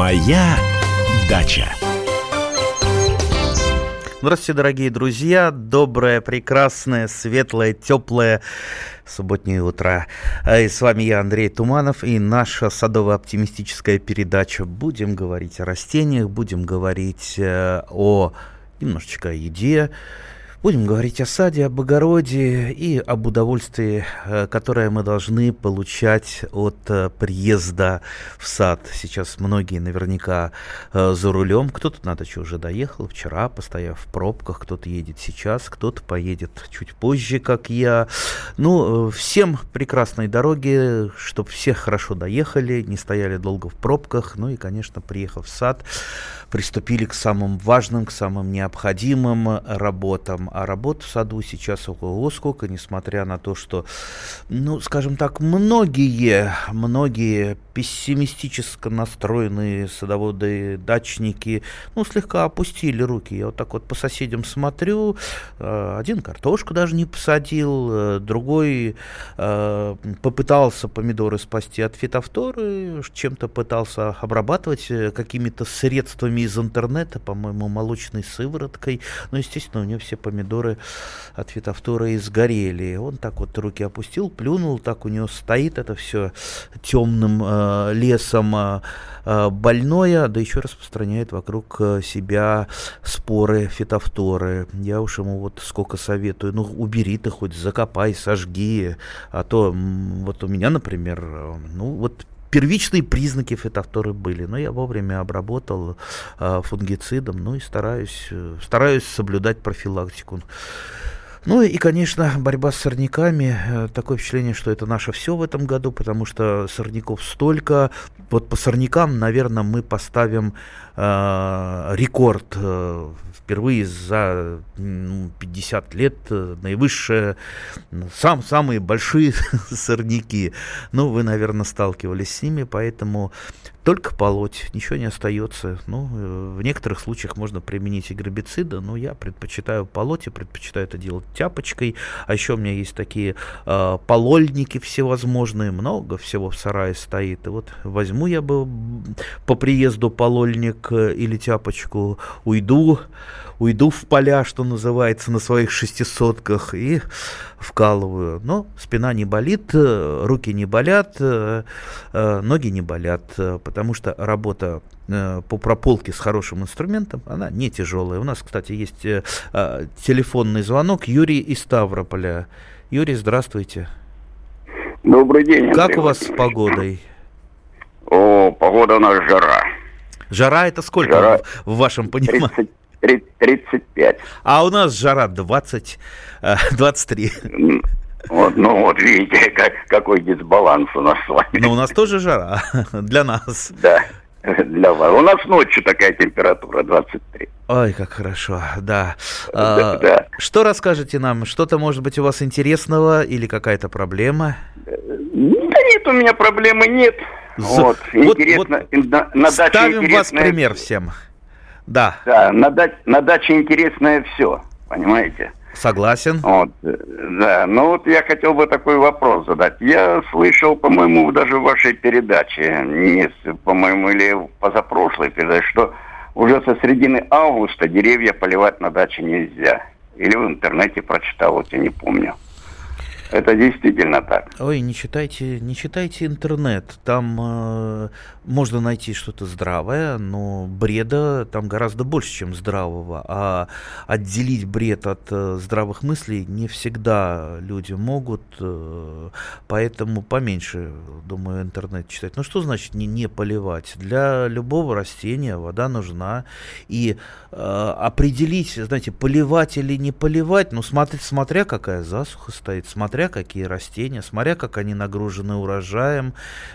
Моя дача. Здравствуйте, дорогие друзья. Доброе, прекрасное, светлое, теплое субботнее утро. И с вами я, Андрей Туманов, и наша садово-оптимистическая передача. Будем говорить о растениях, будем говорить э, о немножечко о еде, Будем говорить о саде, об огороде и об удовольствии, э, которое мы должны получать от э, приезда в сад. Сейчас многие наверняка э, за рулем. Кто-то на дачу уже доехал вчера, постояв в пробках, кто-то едет сейчас, кто-то поедет чуть позже, как я. Ну, всем прекрасной дороги, чтобы все хорошо доехали, не стояли долго в пробках. Ну и, конечно, приехав в сад, приступили к самым важным, к самым необходимым работам. А работ в саду сейчас ого сколько, несмотря на то, что, ну, скажем так, многие, многие пессимистически настроенные садоводы, дачники, ну, слегка опустили руки. Я вот так вот по соседям смотрю, э, один картошку даже не посадил, э, другой э, попытался помидоры спасти от фитофторы, чем-то пытался обрабатывать какими-то средствами из интернета, по-моему, молочной сывороткой. Но, естественно, у него все помидоры от фитофтора изгорели. Он так вот руки опустил, плюнул, так у него стоит это все темным э, лесом э, э больное, да еще распространяет вокруг э, себя споры фитофторы. Я уж ему вот сколько советую, ну убери ты хоть, закопай, сожги, а то вот у меня, например, э, ну вот первичные признаки фитофторы были, но я вовремя обработал э, фунгицидом, ну и стараюсь, э, стараюсь соблюдать профилактику. Ну и, конечно, борьба с сорняками. Э, такое впечатление, что это наше все в этом году, потому что сорняков столько. Вот по сорнякам, наверное, мы поставим рекорд э, впервые за ну, 50 лет э, наивысшие, сам, самые большие сорняки. Ну, вы, наверное, сталкивались с ними, поэтому только полоть, ничего не остается. Ну, э, в некоторых случаях можно применить и гербициды, но я предпочитаю полоть, я предпочитаю это делать тяпочкой. А еще у меня есть такие э, полольники всевозможные, много всего в сарае стоит. И вот возьму я бы по приезду полольник или тяпочку, уйду, уйду в поля, что называется, на своих шестисотках и вкалываю. Но спина не болит, э, руки не болят, э, э, ноги не болят, потому что работа по прополке с хорошим инструментом, она не тяжелая. У нас, кстати, есть телефонный звонок Юрий из Ставрополя. Юрий, здравствуйте. Добрый день. Как у вас с погодой? О, погода у нас жара. Жара это сколько жара в, вашем понимании? 35. А у нас жара 20, 23. Э, вот, ну вот видите, как, какой дисбаланс у нас с вами. Но у нас тоже жара, для нас. Да, для вас. У нас ночью такая температура 23. Ой, как хорошо, да. да, а, да. Что расскажете нам? Что-то, может быть, у вас интересного или какая-то проблема? Да нет, у меня проблемы нет. Вот, вот интересно. Вот на, на ставим вас пример всем. Да. Да, на, дач, на даче интересное все, понимаете? Согласен. Вот, да, ну вот я хотел бы такой вопрос задать. Я слышал, по-моему, даже в вашей передаче, не, по-моему, или позапрошлой передаче, что уже со середины августа деревья поливать на даче нельзя. Или в интернете прочитал, вот я не помню. Это действительно так. Ой, не читайте, не читайте интернет. Там э, можно найти что-то здравое, но бреда там гораздо больше, чем здравого. А отделить бред от э, здравых мыслей не всегда люди могут. Э, поэтому поменьше, думаю, интернет читать. Ну что значит не, не поливать? Для любого растения вода нужна. И э, определить, знаете, поливать или не поливать, ну смотри, смотря какая засуха стоит, смотря смотря какие растения, смотря как они нагружены урожаем.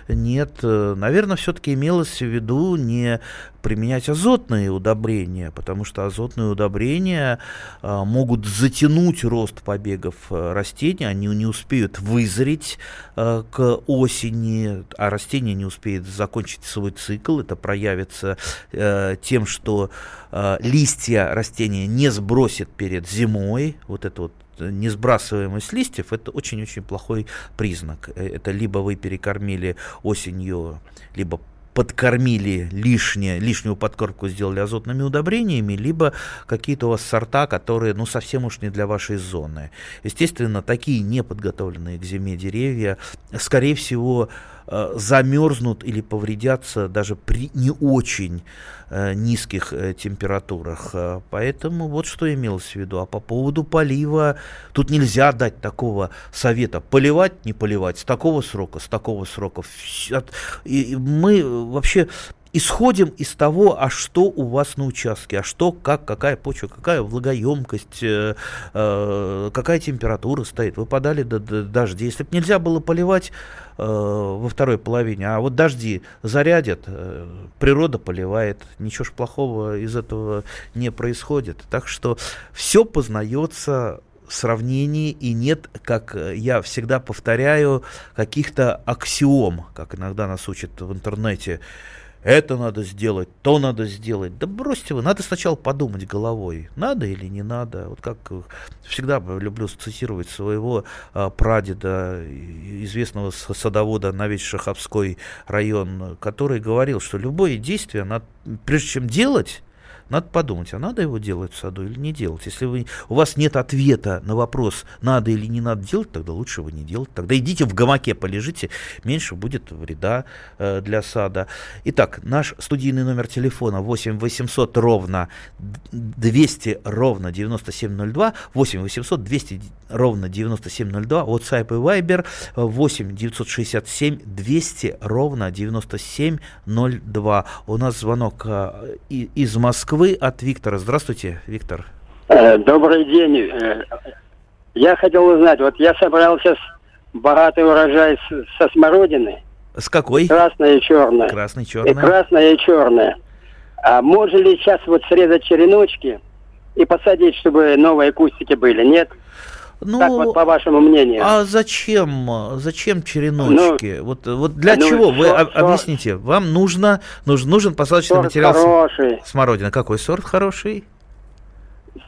Нет, э, наверное, все-таки имелось в виду не применять азотные удобрения, потому что азотные удобрения а, могут затянуть рост побегов э, растений, они не успеют вызреть а, к осени, а растение не успеет закончить свой цикл, это проявится а, тем, что а, листья растения не сбросит перед зимой, вот это вот несбрасываемость листьев это очень-очень плохой признак. Э, это либо вы перекормили осенью, либо подкормили лишнее, лишнюю подкормку сделали азотными удобрениями, либо какие-то у вас сорта, которые, ну, совсем уж не для вашей зоны. Естественно, такие неподготовленные к зиме деревья, скорее всего, Э, замерзнут или повредятся даже при не очень э, низких э, температурах. Поэтому вот что имелось в виду. А по поводу полива, тут нельзя дать такого совета. Поливать, не поливать, с такого срока, с такого срока. И мы вообще исходим из того, а что у вас на участке, а что, как, какая почва, какая влагоемкость, э, какая температура стоит. Вы подали до, до дожди. Если бы нельзя было поливать во второй половине, а вот дожди зарядят, э, природа поливает, ничего ж плохого из этого не происходит. Так что все познается сравнений и нет, как я всегда повторяю, каких-то аксиом, как иногда нас учат в интернете это надо сделать, то надо сделать. Да бросьте вы, надо сначала подумать головой, надо или не надо. Вот как всегда люблю цитировать своего а, прадеда, известного садовода весь Шаховской район, который говорил, что любое действие, надо, прежде чем делать, надо подумать, а надо его делать в саду или не делать. Если вы, у вас нет ответа на вопрос, надо или не надо делать, тогда лучше его не делать. Тогда идите в гамаке полежите, меньше будет вреда э, для сада. Итак, наш студийный номер телефона 8 800 ровно 200 ровно 9702, 8 800 200 ровно 9702, WhatsApp и Viber 8 967 200 ровно 9702. У нас звонок э, из Москвы. От Виктора. Здравствуйте, Виктор. Э, добрый день. Э, я хотел узнать, вот я собрал сейчас богатый урожай со смородины. С какой? Красная и черная. Красная и черная. И красная и черная. А можно ли сейчас вот срезать череночки и посадить, чтобы новые кустики были? Нет? Ну, так вот, по вашему мнению. А зачем, зачем череночки? Ну, вот, вот для ну, чего? Вы сорт, объясните. Вам нужно, нужен, нужен посадочный сорт материал хороший. смородина. Какой сорт хороший?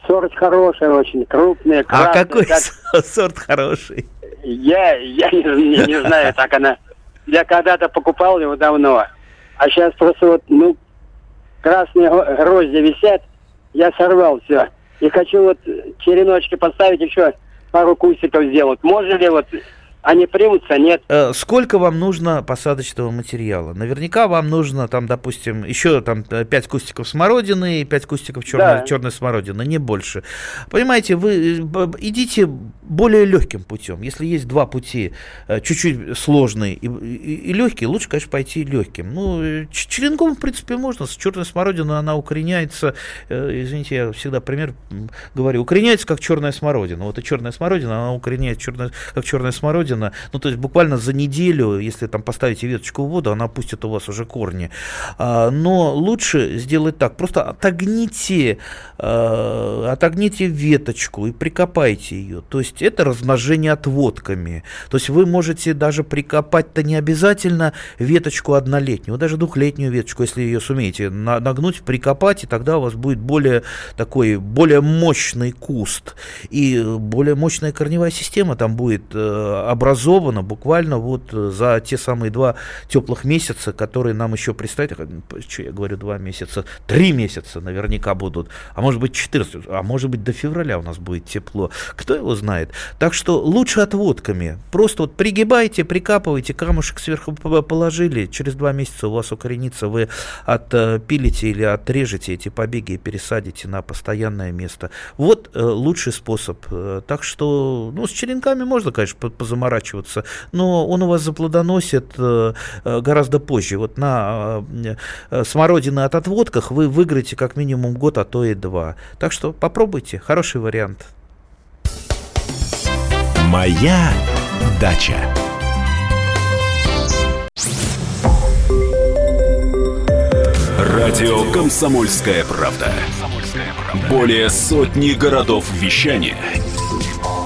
Сорт хороший очень, крупный, красный. А какой как... сорт хороший? Я, я не, не, не знаю, так она... Я когда-то покупал его давно, а сейчас просто вот, ну, красные грозди висят, я сорвал все. И хочу вот череночки поставить еще пару кустиков сделать. Можно ли вот они примутся, нет. Э, сколько вам нужно посадочного материала? Наверняка вам нужно, там, допустим, еще там 5 э, кустиков смородины и 5 кустиков черной, да. черной смородины, не больше. Понимаете, вы э, идите более легким путем. Если есть два пути, чуть-чуть сложный и, и, и легкий, лучше, конечно, пойти легким. Ну, черенком, в принципе, можно. С черной смородиной она укореняется, извините, я всегда пример говорю, укореняется как черная смородина. Вот и черная смородина, она укореняется черная, как черная смородина, Родина, ну, то есть буквально за неделю, если там поставите веточку в воду, она пустит у вас уже корни. А, но лучше сделать так, просто отогните, а, отогните веточку и прикопайте ее. То есть это размножение отводками. То есть вы можете даже прикопать-то не обязательно веточку однолетнюю, даже двухлетнюю веточку, если ее сумеете нагнуть, прикопать, и тогда у вас будет более такой, более мощный куст. И более мощная корневая система там будет э, образовано буквально вот э, за те самые два теплых месяца, которые нам еще предстоят. Что я говорю, два месяца? Три месяца наверняка будут. А может быть 14, а может быть до февраля у нас будет тепло. Кто его знает? Так что лучше отводками. Просто вот пригибайте, прикапывайте, камушек сверху положили. Через два месяца у вас укоренится. Вы отпилите или отрежете эти побеги и пересадите на постоянное место. Вот э, лучший способ. Э, так что, ну, с черенками можно, конечно, позаморачивать заморачиваться, но он у вас заплодоносит э, э, гораздо позже. Вот на э, смородины от отводках вы выиграете как минимум год, а то и два. Так что попробуйте, хороший вариант. Моя дача. Радио Комсомольская правда". Более сотни городов вещания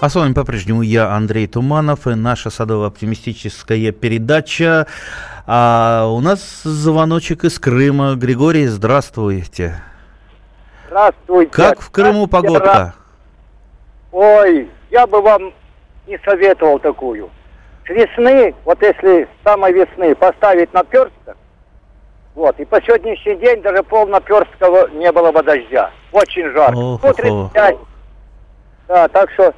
А с вами по-прежнему я, Андрей Туманов, и наша садово-оптимистическая передача. А у нас звоночек из Крыма. Григорий, здравствуйте. Здравствуйте. Как в Крыму погодка? Ой, я бы вам не советовал такую. С весны, вот если с самой весны поставить наперсток, вот, и по сегодняшний день даже полнаперстка не было бы дождя. Очень жарко. Ох, ох, 35. Да, так что,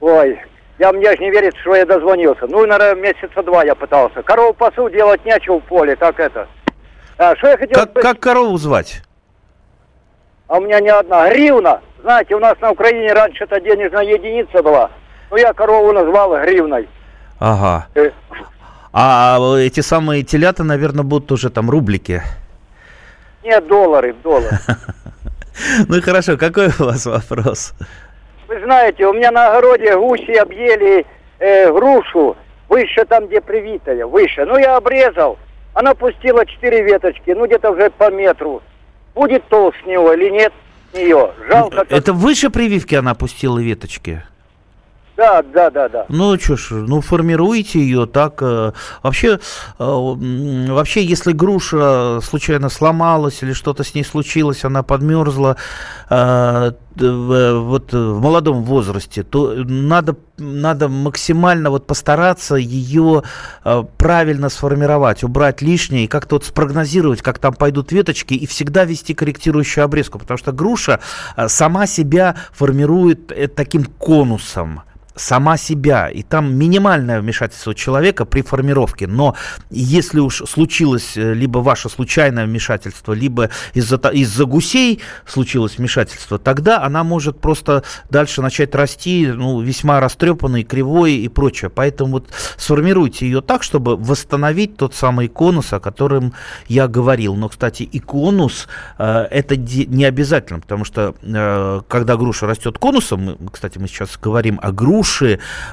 ой, я мне же не верит, что я дозвонился. Ну, наверное, месяца два я пытался. Корову пасу делать нечего в поле, так это. А, что я хотел Как, спросить? как корову звать? А у меня не одна. Гривна. Знаете, у нас на Украине раньше это денежная единица была. Ну, я корову назвал гривной. Ага. Э, А эти самые телята, наверное, будут уже там рублики. Нет, доллары, доллары. Ну хорошо, какой у вас вопрос? Вы знаете, у меня на огороде гуси объели э, грушу выше там, где привитая, выше. Ну, я обрезал. Она пустила четыре веточки, ну, где-то уже по метру. Будет толк с него или нет с нее? Жалко. Это выше прививки она пустила веточки? Да, да, да, да. Ну что ж, ну формируйте ее так. э, вообще, э, вообще, если груша случайно сломалась или что-то с ней случилось, она подмерзла, э, вот в молодом возрасте, то надо надо максимально вот постараться ее э, правильно сформировать, убрать лишнее и как-то вот спрогнозировать, как там пойдут веточки и всегда вести корректирующую обрезку, потому что груша э, сама себя формирует э, таким конусом сама себя, и там минимальное вмешательство человека при формировке, но если уж случилось э, либо ваше случайное вмешательство, либо из-за из-за гусей случилось вмешательство, тогда она может просто дальше начать расти, ну, весьма растрепанной, кривой и прочее. Поэтому вот сформируйте ее так, чтобы восстановить тот самый конус, о котором я говорил. Но, кстати, и конус э, это не обязательно, потому что э, когда груша растет конусом, мы, кстати, мы сейчас говорим о груше,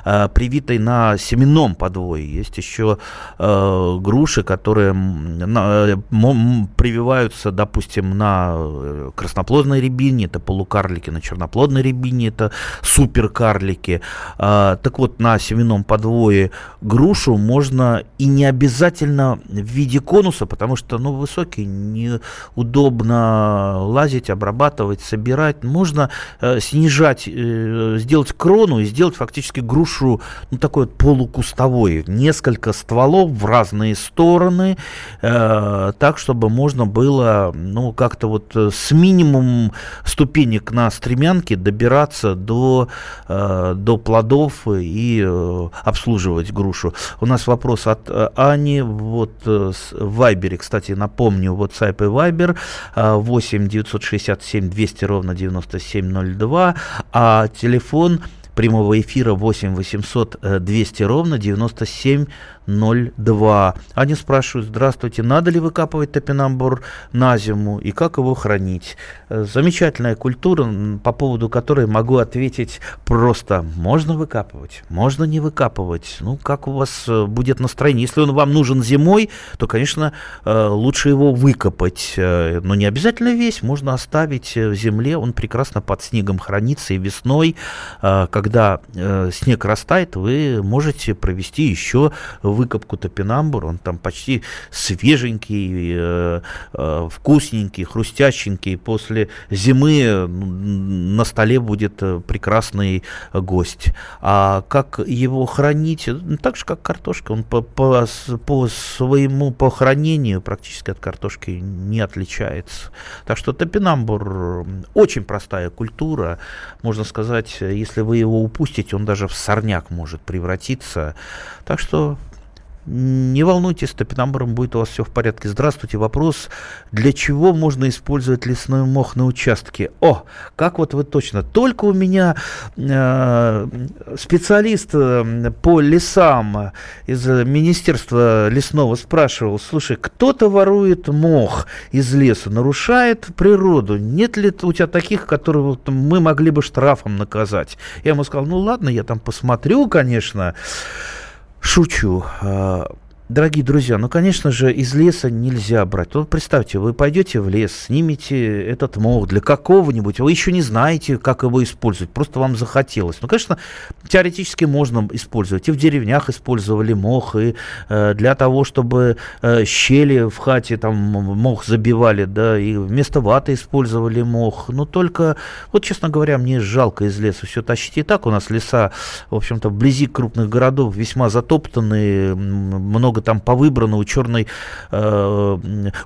э, привитой на семенном подвое. Есть еще э, груши, которые на- э, прививаются, допустим, на э, красноплодной рябине, это полукарлики, на черноплодной рябине, это суперкарлики. А, так вот, на семенном подвое грушу можно и не обязательно в виде конуса, потому что, ну, высокий, неудобно лазить, обрабатывать, собирать. Можно э, снижать, э, сделать крону и сделать фактически грушу, ну, такой вот полукустовой. Несколько стволов в разные стороны, э, так, чтобы можно было, ну, как-то вот э, с минимум ступенек на стремянке добираться до, э, до плодов и э, обслуживать грушу. У нас вопрос от э, Ани, вот э, в Вайбере, кстати, напомню, WhatsApp и Viber э, 8 967 200 ровно 9702, а телефон прямого эфира 8 800 э, 200 ровно 9702. Они спрашивают, здравствуйте, надо ли выкапывать топинамбур на зиму и как его хранить? Э, Замечательная культура, по поводу которой могу ответить просто. Можно выкапывать, можно не выкапывать. Ну, как у вас э, будет настроение. Если он вам нужен зимой, то, конечно, э, лучше его выкопать. Но не обязательно весь, можно оставить в земле. Он прекрасно под снегом хранится и весной, э, когда э, снег растает, вы можете провести еще выкопку топинамбур. Он там почти свеженький, э, э, вкусненький, хрустященький. После зимы на столе будет э, прекрасный гость. А как его хранить? Ну, Так же, как картошка. Он по, по, по своему по хранению практически от картошки не отличается. Так что топинамбур очень простая культура. Можно сказать, если вы его упустите, он даже в сорняк может превратиться. Так что не волнуйтесь, с топинамбуром будет у вас все в порядке. Здравствуйте. Вопрос, для чего можно использовать лесной мох на участке? О, как вот вы точно. Только у меня э, специалист э, по лесам из Министерства лесного спрашивал, слушай, кто-то ворует мох из леса, нарушает природу. Нет ли у тебя таких, которые вот мы могли бы штрафом наказать? Я ему сказал, ну ладно, я там посмотрю, конечно. Шучу. Дорогие друзья, ну, конечно же, из леса нельзя брать. Вот представьте, вы пойдете в лес, снимете этот мох для какого-нибудь, вы еще не знаете, как его использовать, просто вам захотелось. Ну, конечно, теоретически можно использовать. И в деревнях использовали мох, и э, для того, чтобы э, щели в хате там мох забивали, да, и вместо ваты использовали мох. Но только, вот, честно говоря, мне жалко из леса все тащить. И так у нас леса, в общем-то, вблизи крупных городов весьма затоптанные, много много там повыбрано, у черной, э,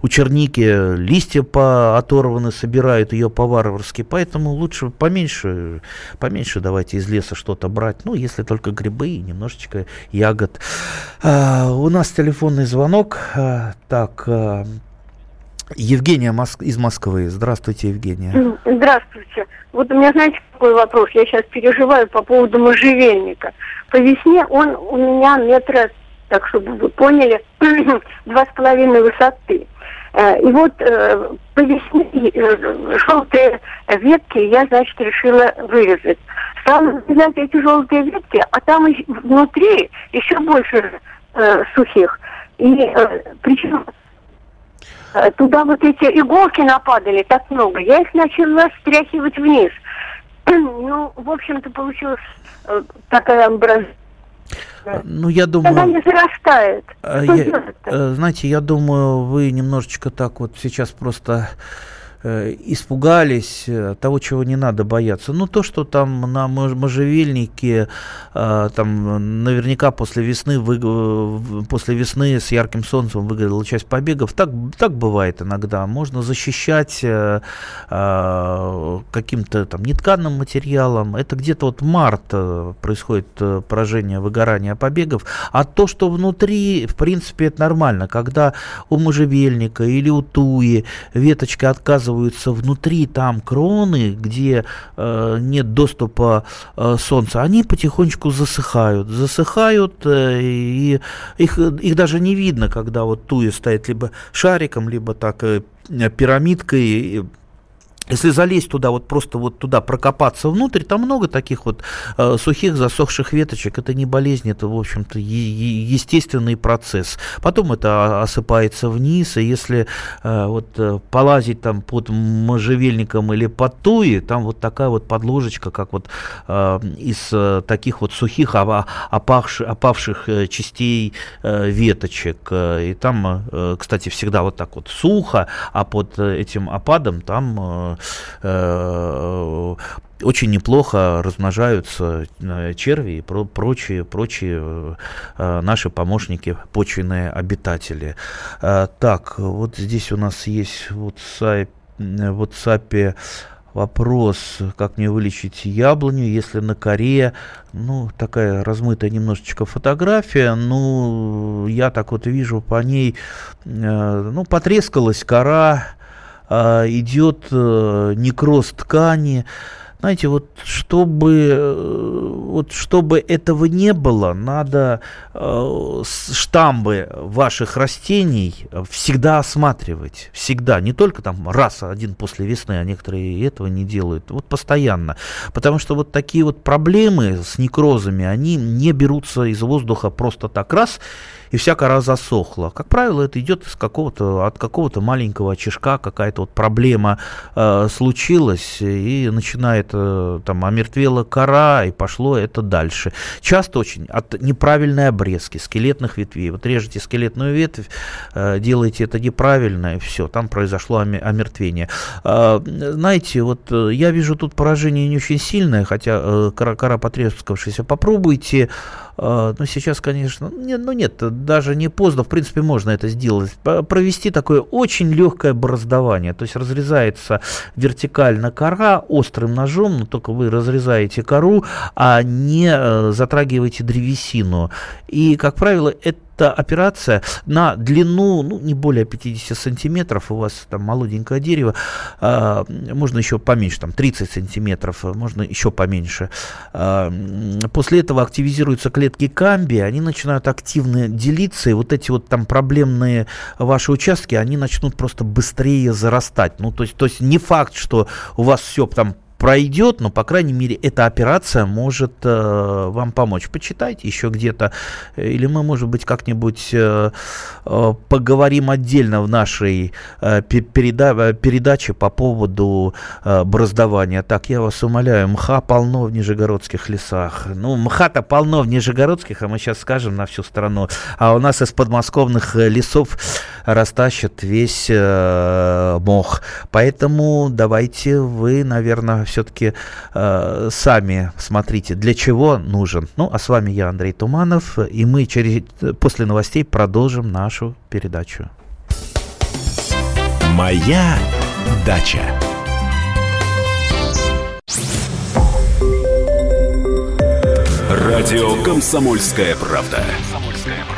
у черники листья по оторваны, собирают ее по-варварски, поэтому лучше поменьше, поменьше давайте из леса что-то брать, ну, если только грибы и немножечко ягод. А, у нас телефонный звонок, а, так, а, Евгения из Москвы. Здравствуйте, Евгения. Здравствуйте. Вот у меня, знаете, какой вопрос? Я сейчас переживаю по поводу можжевельника. По весне он у меня метра так чтобы вы поняли, два с половиной высоты. Э, и вот э, по весне э, желтые ветки я, значит, решила вырезать. Стала вырезать эти желтые ветки, а там внутри еще больше э, сухих. И причем туда вот эти иголки нападали так много. Я их начала стряхивать вниз. ну, в общем-то, получилась такая образование ну, я думаю... Она не зарастает. А, я, э, знаете, я думаю, вы немножечко так вот сейчас просто испугались э, того, чего не надо бояться. Ну, то, что там на можжевельнике, э, там наверняка после весны, вы, после весны с ярким солнцем выгорела часть побегов, так, так бывает иногда. Можно защищать каким-то там нетканным материалом. Это где-то вот март происходит поражение, выгорание побегов. А то, что внутри, в принципе, это нормально. Когда у можжевельника или у туи веточки отказываются оказываются внутри там кроны, где э, нет доступа э, солнца, они потихонечку засыхают. Засыхают, э, и их, их даже не видно, когда вот туя стоит либо шариком, либо так э, пирамидкой если залезть туда, вот просто вот туда прокопаться внутрь, там много таких вот э, сухих засохших веточек. Это не болезнь, это, в общем-то, естественный процесс. Потом это осыпается вниз, и если э, вот э, полазить там под можжевельником или под туи, там вот такая вот подложечка, как вот э, из э, таких вот сухих, опавших, опавших э, частей э, веточек. Э, и там, э, кстати, всегда вот так вот сухо, а под этим опадом там э, Э, очень неплохо размножаются э, черви и прочие, прочие э, наши помощники, почвенные обитатели. Так, вот здесь у нас есть вот в WhatsApp вопрос, как мне вылечить яблоню, если на коре, ну, такая размытая немножечко фотография, ну, я так вот вижу по ней, ну, потрескалась кора, идет э, некроз ткани. Знаете, вот чтобы, э, вот чтобы этого не было, надо э, штамбы ваших растений всегда осматривать. Всегда. Не только там раз, один после весны, а некоторые этого не делают. Вот постоянно. Потому что вот такие вот проблемы с некрозами, они не берутся из воздуха просто так раз и вся кора засохла. Как правило, это идет из какого-то, от какого-то маленького очишка, какая-то вот проблема э, случилась, и начинает э, там омертвела кора, и пошло это дальше. Часто очень от неправильной обрезки скелетных ветвей. Вот режете скелетную ветвь, э, делаете это неправильно, и все, там произошло омертвение. Э, знаете, вот э, я вижу тут поражение не очень сильное, хотя э, кора, кора потрескавшаяся. Попробуйте а, ну, сейчас, конечно, нет, ну нет, даже не поздно, в принципе, можно это сделать. Провести такое очень легкое бороздование. То есть разрезается вертикально кора острым ножом, но только вы разрезаете кору, а не э, затрагиваете древесину. И, как правило, это эта операция на длину ну, не более 50 сантиметров, у вас там молоденькое дерево, э, можно еще поменьше, там 30 сантиметров, можно еще поменьше. Э, после этого активизируются клетки камби, они начинают активно делиться, и вот эти вот там проблемные ваши участки, они начнут просто быстрее зарастать. Ну, то есть, то есть не факт, что у вас все там пройдет, но, по крайней мере, эта операция может э, вам помочь. Почитайте еще где-то, или мы, может быть, как-нибудь э, э, поговорим отдельно в нашей э, переда передаче по поводу э, браздования. Так, я вас умоляю, мха полно в нижегородских лесах. Ну, мха-то полно в нижегородских, а мы сейчас скажем на всю страну. А у нас из подмосковных лесов растащат весь э, мох. Поэтому давайте вы, наверное, все-таки э, сами смотрите, для чего нужен. Ну, а с вами я, Андрей Туманов, и мы через, после новостей продолжим нашу передачу. Моя дача. Радио Комсомольская правда".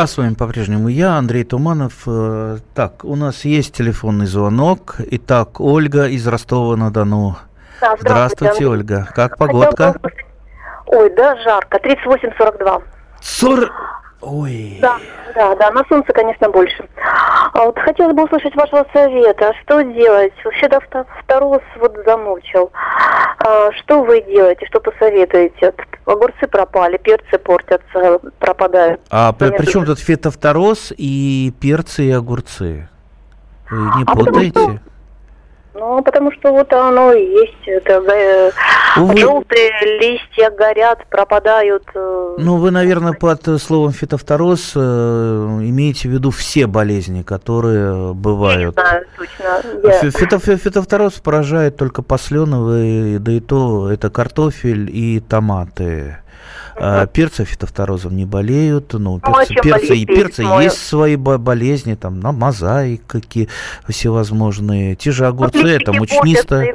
А с вами по-прежнему я, Андрей Туманов. Э, так, у нас есть телефонный звонок. Итак, Ольга из Ростова-на-Дону. Да, здравствуйте, здравствуйте Ольга. Как погодка? Ой, да, жарко. 38-42. 40... Ой. Да, да, да, на солнце, конечно, больше. А вот хотелось бы услышать вашего совета. Что делать? Вообще, да, второс вот замучил. А, что вы делаете? Что посоветуете? Огурцы пропали, перцы портятся, пропадают. А при, при чем тут фитофтороз и перцы и огурцы? Вы не а путаете? Потому что ну, потому что вот оно и есть. Это, э, вы... Желтые листья горят, пропадают. Э, ну, вы, наверное, под словом фитофтороз э, имеете в виду все болезни, которые бывают. Я не знаю, точно. Я... Фито, фитофтороз поражает только посленовые, да и то это картофель и томаты. А, перцы фитофторозом не болеют, ну, ну перцы, перцы, и перцы есть свои болезни, там, на мозаики всевозможные. Те же огурцы, это мучнистая.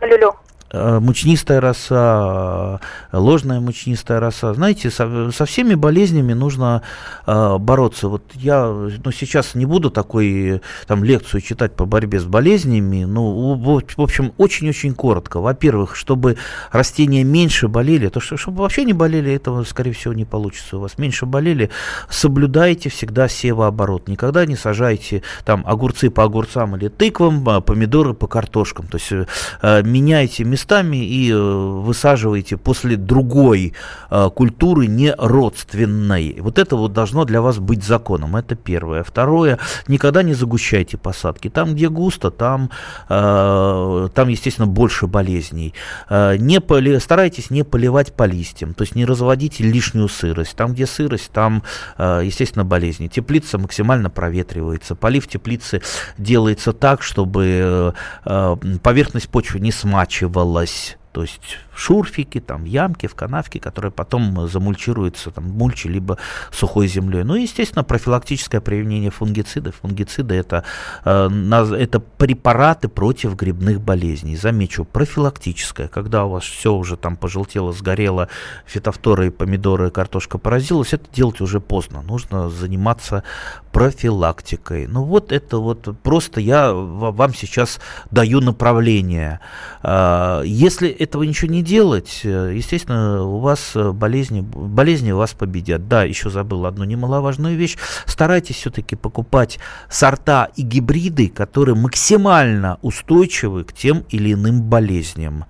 Э, мучнистая роса, ложная мучнистая роса. Знаете, со, со всеми болезнями нужно э, бороться. Вот я ну, сейчас не буду такой там лекцию читать по борьбе с болезнями. Ну, в общем, очень-очень коротко. Во-первых, чтобы растения меньше болели, то что, чтобы вообще не болели, этого, скорее всего, не получится. У вас меньше болели, соблюдайте всегда севооборот. Никогда не сажайте там огурцы по огурцам или тыквам, а помидоры по картошкам. То есть э, меняйте места местами и э, высаживаете после другой э, культуры не родственной. Вот это вот должно для вас быть законом. Это первое. Второе, никогда не загущайте посадки. Там, где густо, там, э, там естественно, больше болезней. Не поли, старайтесь не поливать по листьям, то есть не разводите лишнюю сырость. Там, где сырость, там, естественно, болезни. Теплица максимально проветривается. Полив теплицы делается так, чтобы поверхность почвы не смачивала делалось, то есть шурфики, там, ямки, в канавке, которые потом замульчируются там, мульчи либо сухой землей. Ну и, естественно, профилактическое применение фунгицидов. Фунгициды это, э, это препараты против грибных болезней. Замечу, профилактическое, когда у вас все уже там пожелтело, сгорело, фитофторы, помидоры, картошка поразилась, это делать уже поздно. Нужно заниматься профилактикой. Ну вот это вот просто я вам сейчас даю направление. Э, если этого ничего не делать, э, естественно, у вас э, болезни, болезни вас победят. Да, еще забыл одну немаловажную вещь. Старайтесь все-таки покупать сорта и гибриды, которые максимально устойчивы к тем или иным болезням.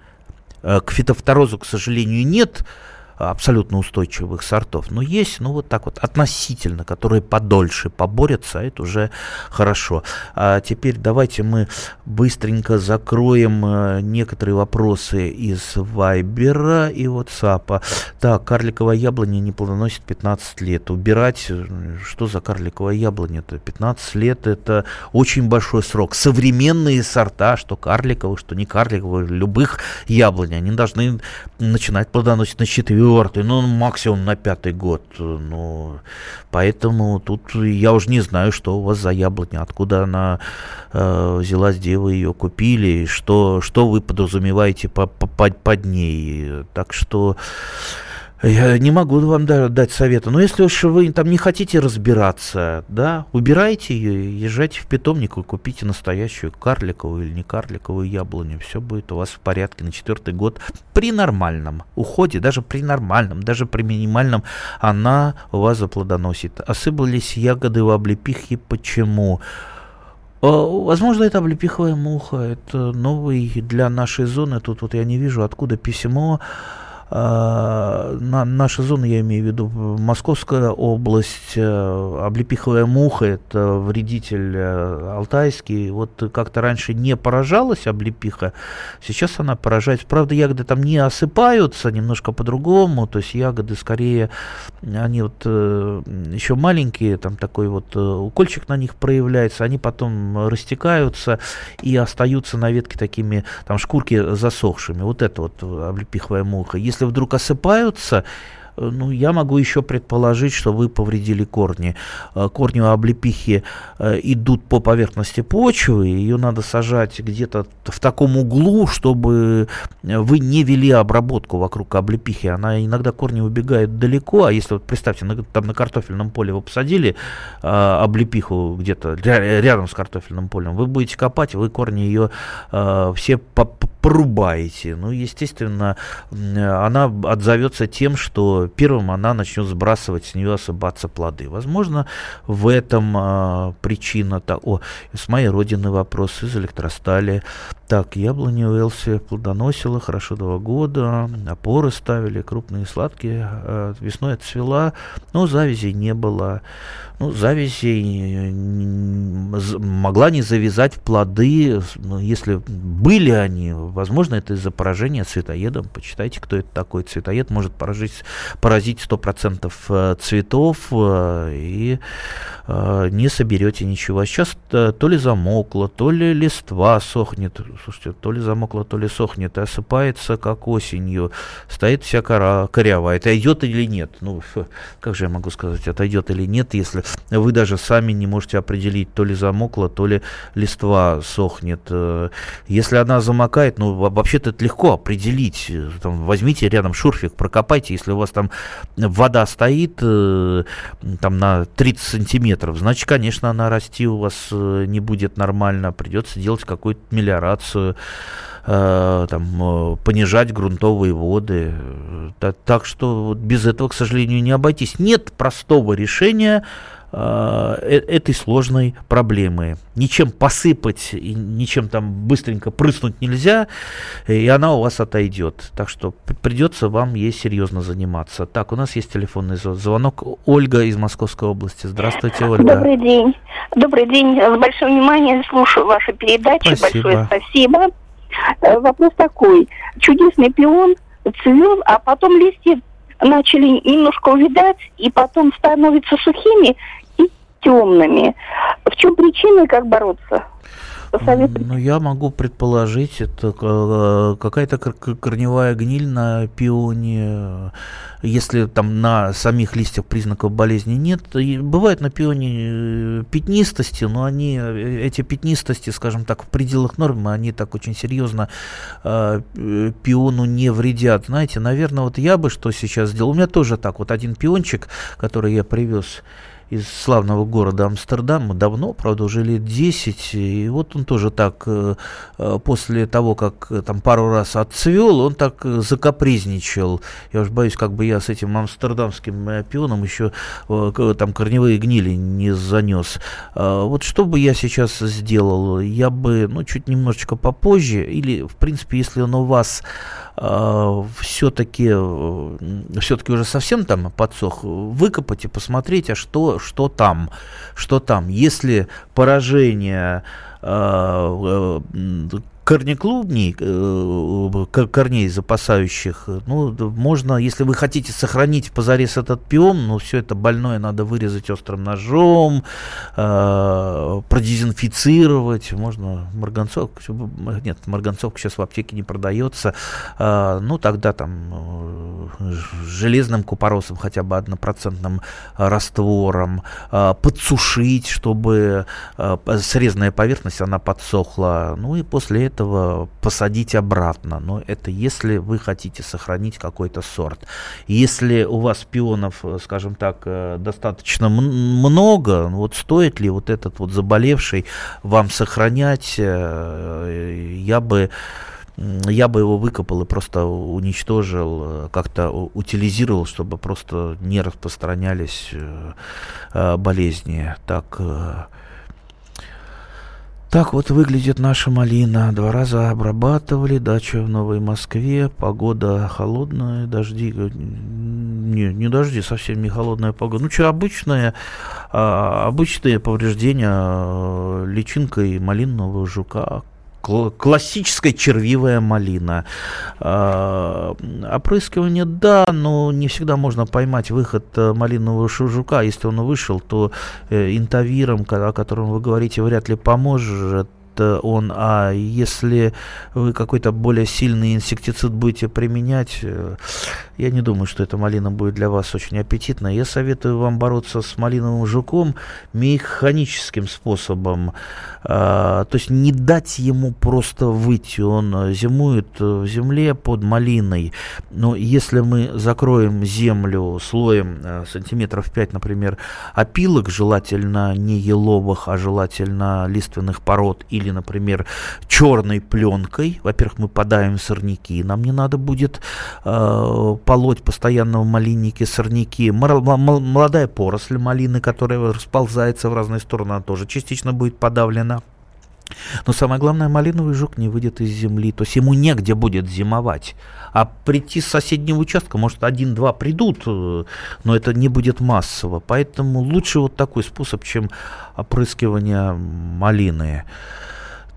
Э, к фитофторозу, к сожалению, нет абсолютно устойчивых сортов. Но есть, ну вот так вот, относительно, которые подольше поборются, это уже хорошо. А теперь давайте мы быстренько закроем э, некоторые вопросы из Вайбера и WhatsApp. Так, карликовая яблоня не плодоносит 15 лет. Убирать, э, что за карликовая яблоня? Это 15 лет, это очень большой срок. Современные сорта, что карликовых, что не карликовых, любых яблонь, они должны начинать плодоносить на 4 четвертый, ну, максимум на пятый год. Ну, поэтому тут я уже не знаю, что у вас за яблоня, откуда она э, взялась, где вы ее купили, что, что вы подразумеваете по, по, под ней. Так что... Я не могу вам дать совета. Но если уж вы там не хотите разбираться, да, убирайте ее, езжайте в питомник и купите настоящую карликовую или не карликовую яблоню. Все будет у вас в порядке на четвертый год. При нормальном уходе, даже при нормальном, даже при минимальном, она у вас заплодоносит. Осыпались ягоды в облепихе. Почему? А, возможно, это облепиховая муха, это новый для нашей зоны. Тут вот я не вижу, откуда письмо. А, на, наша зона, я имею в виду Московская область, э, облепиховая муха, это вредитель э, алтайский. Вот как-то раньше не поражалась облепиха, сейчас она поражается. Правда, ягоды там не осыпаются, немножко по-другому, то есть ягоды скорее, они вот э, еще маленькие, там такой вот укольчик на них проявляется, они потом растекаются и остаются на ветке такими, там шкурки засохшими. Вот это вот облепиховая муха если вдруг осыпаются, Э, ну, я могу еще предположить, что вы повредили корни. Э, корни у облепихи э, идут по поверхности почвы, ее надо сажать где-то в таком углу, чтобы вы не вели обработку вокруг облепихи. Она иногда корни убегают далеко, а если вот представьте, на, там на картофельном поле вы посадили облепиху где-то рядом с картофельным полем, вы будете копать, вы корни ее все порубаете. Ну, естественно, она отзовется тем, что первым она начнет сбрасывать с нее осыпаться плоды. Возможно, в этом а, причина. -то. О, с моей родины вопрос из электростали. Так, яблони Уэлси плодоносила хорошо два года, опоры ставили, крупные сладкие, а, весной отцвела, но завязей не было. Ну, завязей могла не завязать плоды, но если были они, возможно, это из-за поражения цветоедом. Почитайте, кто это такой. Цветоед может поражить, поразить 100% э, цветов, э, и э, не соберете ничего. А сейчас то ли замокло, то ли листва сохнет. Слушайте, то ли замокло, то ли сохнет, и осыпается, как осенью. Стоит вся кора корявая. Это идет или нет? Ну, как же я могу сказать, отойдет или нет, если вы даже сами не можете определить, то ли замокло, то ли листва сохнет. Э, если она замокает, ну, вообще-то это легко определить. Там, возьмите рядом шурфик, прокопайте, если у вас там вода стоит э, там на 30 сантиметров, значит, конечно, она расти у вас э, не будет нормально, придется делать какую-то мелиорацию там, понижать грунтовые воды. Так, что без этого, к сожалению, не обойтись. Нет простого решения Э, э, этой сложной проблемы. Ничем посыпать и ничем там быстренько прыснуть нельзя, и она у вас отойдет. Так что придется вам ей серьезно заниматься. Так, у нас есть телефонный звонок. Ольга из Московской области. Здравствуйте, Ольга. Добрый день. Добрый день. С большим вниманием слушаю ваши передачи. Спасибо. Большое спасибо. Э, вопрос такой. Чудесный пион цвел, а потом листья начали немножко увидать, и потом становятся сухими, темными. В чем причина и как бороться? Ну, я могу предположить, это э, какая-то корневая гниль на пионе, если там на самих листьях признаков болезни нет. И бывает на пионе э, пятнистости, но они, э, эти пятнистости, скажем так, в пределах нормы, они так очень серьезно пиону не вредят. Знаете, наверное, вот я бы что сейчас сделал, у меня тоже так, вот один пиончик, который я привез, из славного города Амстердама, давно, правда, уже лет 10, и вот он тоже так, э, э, после того, как э, там пару раз отцвел, он так закапризничал. Я уж боюсь, как бы я с этим амстердамским пионом еще там корневые гнили не занес. Вот что бы я сейчас сделал? Я бы, ну, чуть немножечко попозже, или, в принципе, если он у вас все-таки все-таки уже совсем там подсох, выкопать и посмотреть, а что, что там, что там. Если поражение э, корнеклубней, э, корней запасающих, ну, можно, если вы хотите сохранить позарез этот пион, ну, все это больное надо вырезать острым ножом, э, продезинфицировать, можно марганцовку, нет, марганцовка сейчас в аптеке не продается, э, ну, тогда там железным купоросом, хотя бы однопроцентным раствором, подсушить, чтобы срезанная поверхность, она подсохла, ну, и после этого этого посадить обратно. Но это если вы хотите сохранить какой-то сорт. Если у вас пионов, э, скажем так, э, достаточно много, ну вот стоит ли вот этот вот заболевший вам сохранять, э, я бы я бы его выкопал и просто уничтожил, как-то утилизировал, чтобы просто не распространялись болезни. Так, так вот выглядит наша малина. Два раза обрабатывали, дача в Новой Москве, погода холодная, дожди, э, не, не дожди, совсем не холодная погода. Ну, что, обычное, а, обычные повреждения э, личинкой малинового жука, классическая червивая малина. А, опрыскивание, да, но не всегда можно поймать выход э, малинового жука. Если он вышел, то э, интавиром, о котором вы говорите, вряд ли поможет он, а если вы какой-то более сильный инсектицид будете применять, э, я не думаю, что эта малина будет для вас очень аппетитной. Я советую вам бороться с малиновым жуком механическим способом. А, то есть не дать ему просто выйти. Он зимует в земле под малиной. Но если мы закроем землю слоем э, сантиметров 5, например, опилок, желательно не еловых, а желательно лиственных пород, или, например, черной пленкой, во-первых, мы подаем сорняки, нам не надо будет э, полоть постоянно в малиннике сорняки. Молодая поросль малины, которая расползается в разные стороны, она тоже частично будет подавлена. Но самое главное, малиновый жук не выйдет из земли, то есть ему негде будет зимовать. А прийти с соседнего участка, может, один-два придут, э, но это не будет массово. Поэтому лучше вот такой способ, чем опрыскивание малины.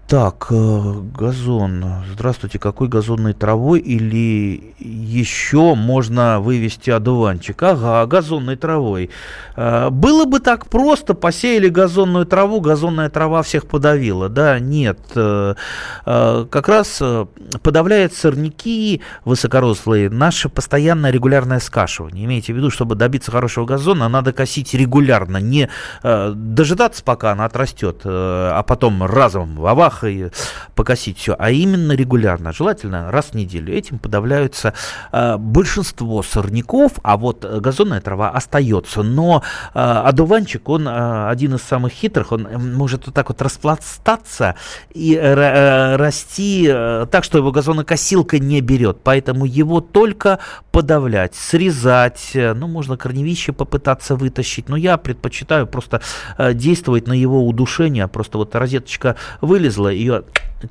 Так, э, газон. Здравствуйте, какой газонной травой или еще можно вывести одуванчик? Ага, газонной травой. Э, было бы так просто, посеяли газонную траву, газонная трава всех подавила. Да, нет. Э, как раз подавляет сорняки высокорослые наше постоянное регулярное скашивание. Имейте в виду, чтобы добиться хорошего газона, надо косить регулярно, не дожидаться, пока она отрастет, а потом разом в авах руках и покосить все, а именно регулярно, желательно раз в неделю. Этим подавляются э, большинство сорняков, а вот газонная трава остается. Но э, одуванчик, он э, один из самых хитрых, он может вот так вот распластаться и э, расти э, так, что его газонокосилка не берет. Поэтому его только подавлять, срезать, ну, можно корневище попытаться вытащить, но я предпочитаю просто э, действовать на его удушение, просто вот розеточка вылезла, ее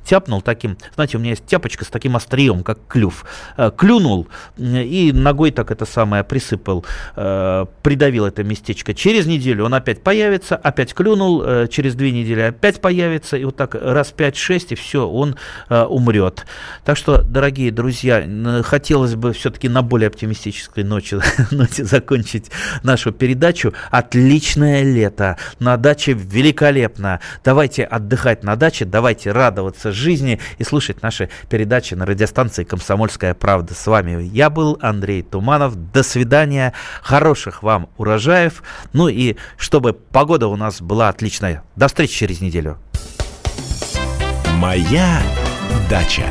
тяпнул таким, знаете, у меня есть тяпочка с таким острием, как клюв, э, клюнул и ногой так это самое присыпал, э, придавил это местечко. Через неделю он опять появится, опять клюнул, э, через две недели опять появится, и вот так раз 5-6, и все, он умрет. Так что, дорогие друзья, хотелось бы все-таки на более оптимистической ноте, ноте закончить нашу передачу. Отличное лето, на даче великолепно. Давайте отдыхать на даче, давайте радоваться радоваться жизни и слушать наши передачи на радиостанции «Комсомольская правда». С вами я был, Андрей Туманов. До свидания, хороших вам урожаев. Ну и чтобы погода у нас была отличная. До встречи через неделю. Моя дача.